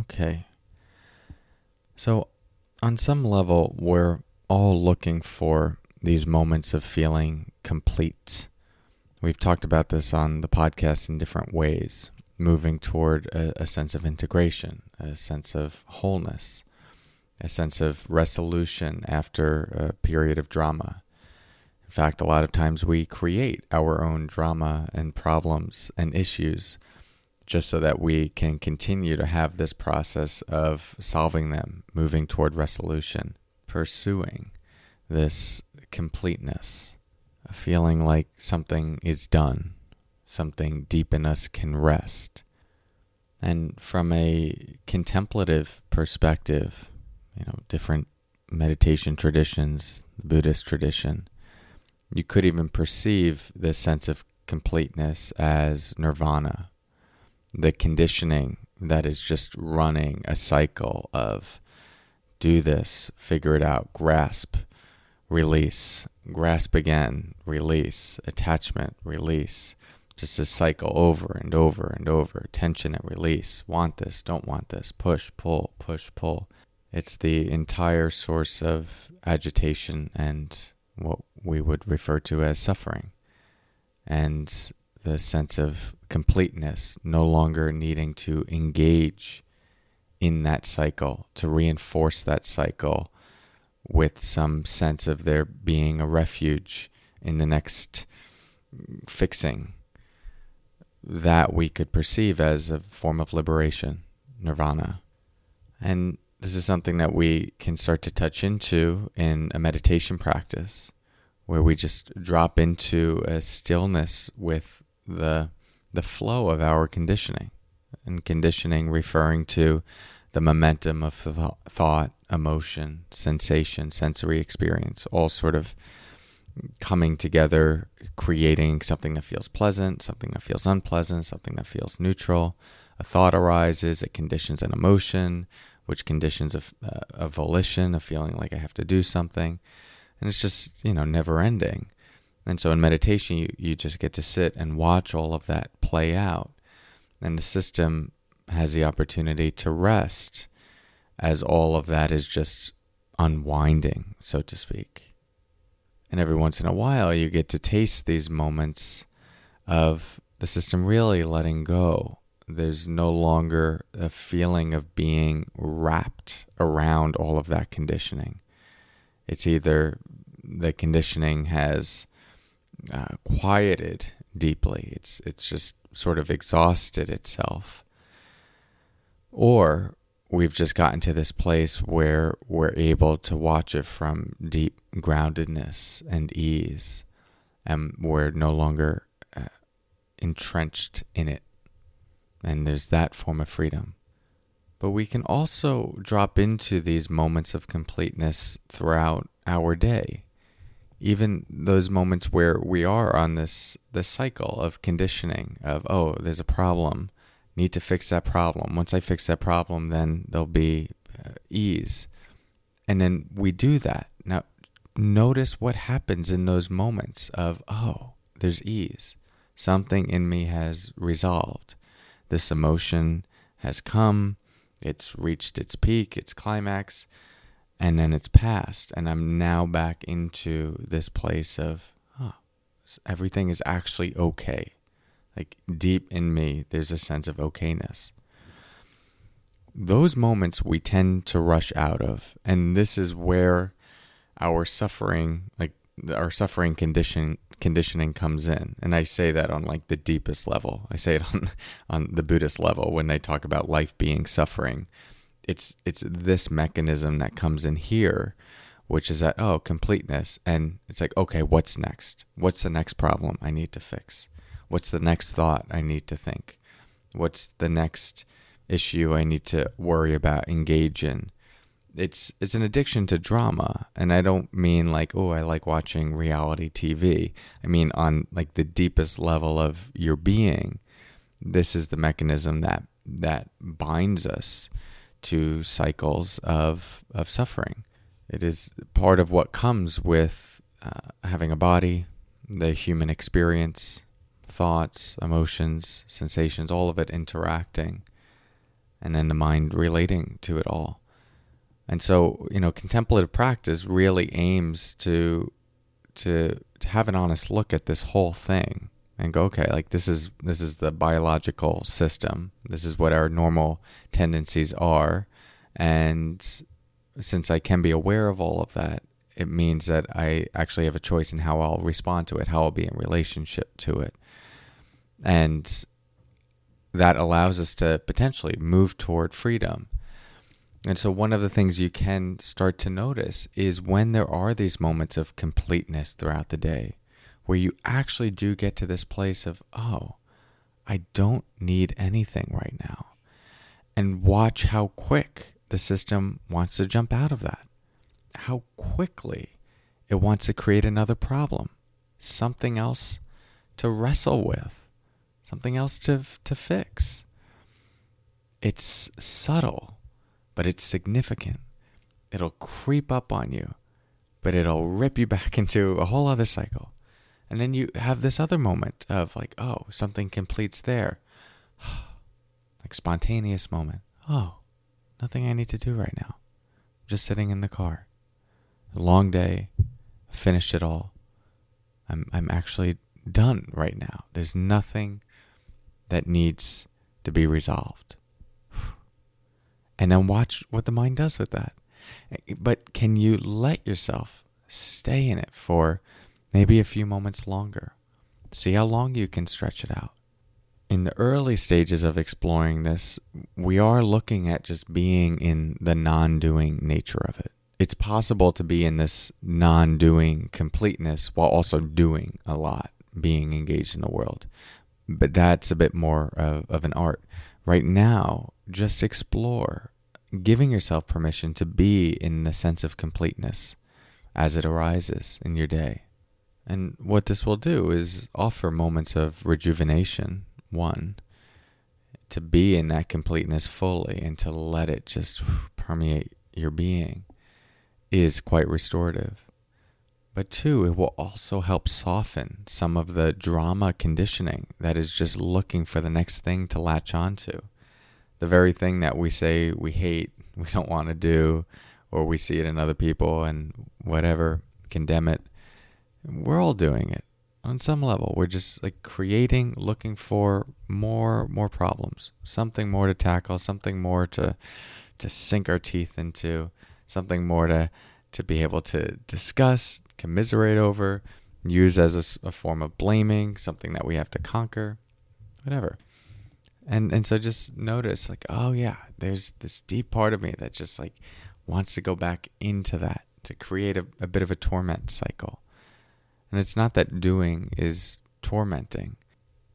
Okay. So, on some level, we're all looking for these moments of feeling complete. We've talked about this on the podcast in different ways, moving toward a, a sense of integration, a sense of wholeness, a sense of resolution after a period of drama. In fact, a lot of times we create our own drama and problems and issues just so that we can continue to have this process of solving them, moving toward resolution, pursuing this completeness, feeling like something is done, something deep in us can rest. And from a contemplative perspective, you know, different meditation traditions, the Buddhist tradition, you could even perceive this sense of completeness as nirvana the conditioning that is just running a cycle of do this, figure it out, grasp, release, grasp again, release, attachment, release. Just a cycle over and over and over. Tension and release. Want this, don't want this. Push, pull, push, pull. It's the entire source of agitation and what we would refer to as suffering. And the sense of completeness, no longer needing to engage in that cycle, to reinforce that cycle with some sense of there being a refuge in the next fixing that we could perceive as a form of liberation, nirvana. And this is something that we can start to touch into in a meditation practice where we just drop into a stillness with the the flow of our conditioning, and conditioning referring to the momentum of th- thought, emotion, sensation, sensory experience, all sort of coming together, creating something that feels pleasant, something that feels unpleasant, something that feels neutral. A thought arises, it conditions an emotion, which conditions a, a volition, a feeling like I have to do something. And it's just, you know, never ending. And so in meditation, you, you just get to sit and watch all of that play out. And the system has the opportunity to rest as all of that is just unwinding, so to speak. And every once in a while, you get to taste these moments of the system really letting go. There's no longer a feeling of being wrapped around all of that conditioning. It's either the conditioning has uh, quieted deeply. It's it's just sort of exhausted itself. Or we've just gotten to this place where we're able to watch it from deep groundedness and ease, and we're no longer uh, entrenched in it. And there's that form of freedom. But we can also drop into these moments of completeness throughout our day even those moments where we are on this this cycle of conditioning of oh there's a problem need to fix that problem. Once i fix that problem then there'll be uh, ease. And then we do that. Now notice what happens in those moments of oh there's ease. Something in me has resolved. This emotion has come. It's reached its peak its climax and then it's past and i'm now back into this place of oh, everything is actually okay. Like deep in me there's a sense of okayness. Those moments we tend to rush out of and this is where our suffering like our suffering condition conditioning comes in. And i say that on like the deepest level. I say it on on the buddhist level when they talk about life being suffering it's it's this mechanism that comes in here which is that, oh, completeness. And it's like, okay, what's next? What's the next problem I need to fix? What's the next thought I need to think? What's the next issue I need to worry about, engage in? It's it's an addiction to drama, and I don't mean like oh I like watching reality TV. I mean on like the deepest level of your being. This is the mechanism that that binds us to cycles of of suffering. It is part of what comes with uh, having a body, the human experience, thoughts, emotions, sensations, all of it interacting, and then the mind relating to it all. And so, you know, contemplative practice really aims to to to have an honest look at this whole thing and go, okay, like this is this is the biological system. This is what our normal tendencies are. And since I can be aware of all of that, it means that I actually have a choice in how I'll respond to it, how I'll be in relationship to it. And that allows us to potentially move toward freedom. And so, one of the things you can start to notice is when there are these moments of completeness throughout the day, where you actually do get to this place of, oh, I don't need anything right now. And watch how quick the system wants to jump out of that, how quickly it wants to create another problem, something else to wrestle with something else to to fix. It's subtle, but it's significant. It'll creep up on you, but it'll rip you back into a whole other cycle. And then you have this other moment of like, oh, something completes there. like spontaneous moment. Oh, nothing I need to do right now. just sitting in the car. Long day, finished it all. I'm I'm actually done right now. There's nothing that needs to be resolved. And then watch what the mind does with that. Eh, but can you let yourself stay in it for maybe a few moments longer? See how long you can stretch it out. In the early stages of exploring this, we are looking at just being in the non doing nature of it. It's possible to be in this non doing completeness while also doing a lot, being engaged in the world but that's a bit more of, of an art. Right now, just explore, giving yourself permission to be in the sense of completeness as it arises in your day. And what this will do is offer moments of rejuvenation, one, to be in that completeness fully and to let it just permeate your being is quite restorative. But two, it will also help soften some of the drama conditioning that is just looking for the next thing to latch onto. The very thing that we say we hate, we don't want to do, or we see it in other people and whatever, condemn it. We're all doing it on some level. We're just like creating, looking for more, more problems, something more to tackle, something more to, to sink our teeth into, something more to, to be able to discuss, commiserate over, use as a, a form of blaming, something that we have to conquer, whatever. And and so just notice like, oh yeah, there's this deep part of me that just like wants to go back into that to create a, a bit of a torment cycle. And it's not that doing is tormenting.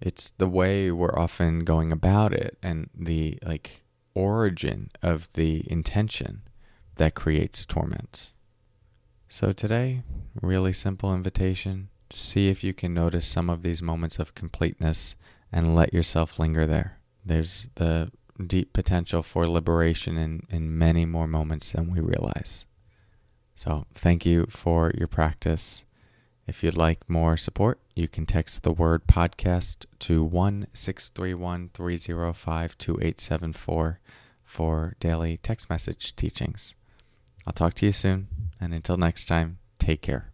It's the way we're often going about it and the like origin of the intention that creates torment. So today, really simple invitation. See if you can notice some of these moments of completeness and let yourself linger there. There's the deep potential for liberation in, in many more moments than we realize. So, thank you for your practice. If you'd like more support, you can text the word podcast to 1 631 305 2874 for daily text message teachings. I'll talk to you soon. And until next time, take care.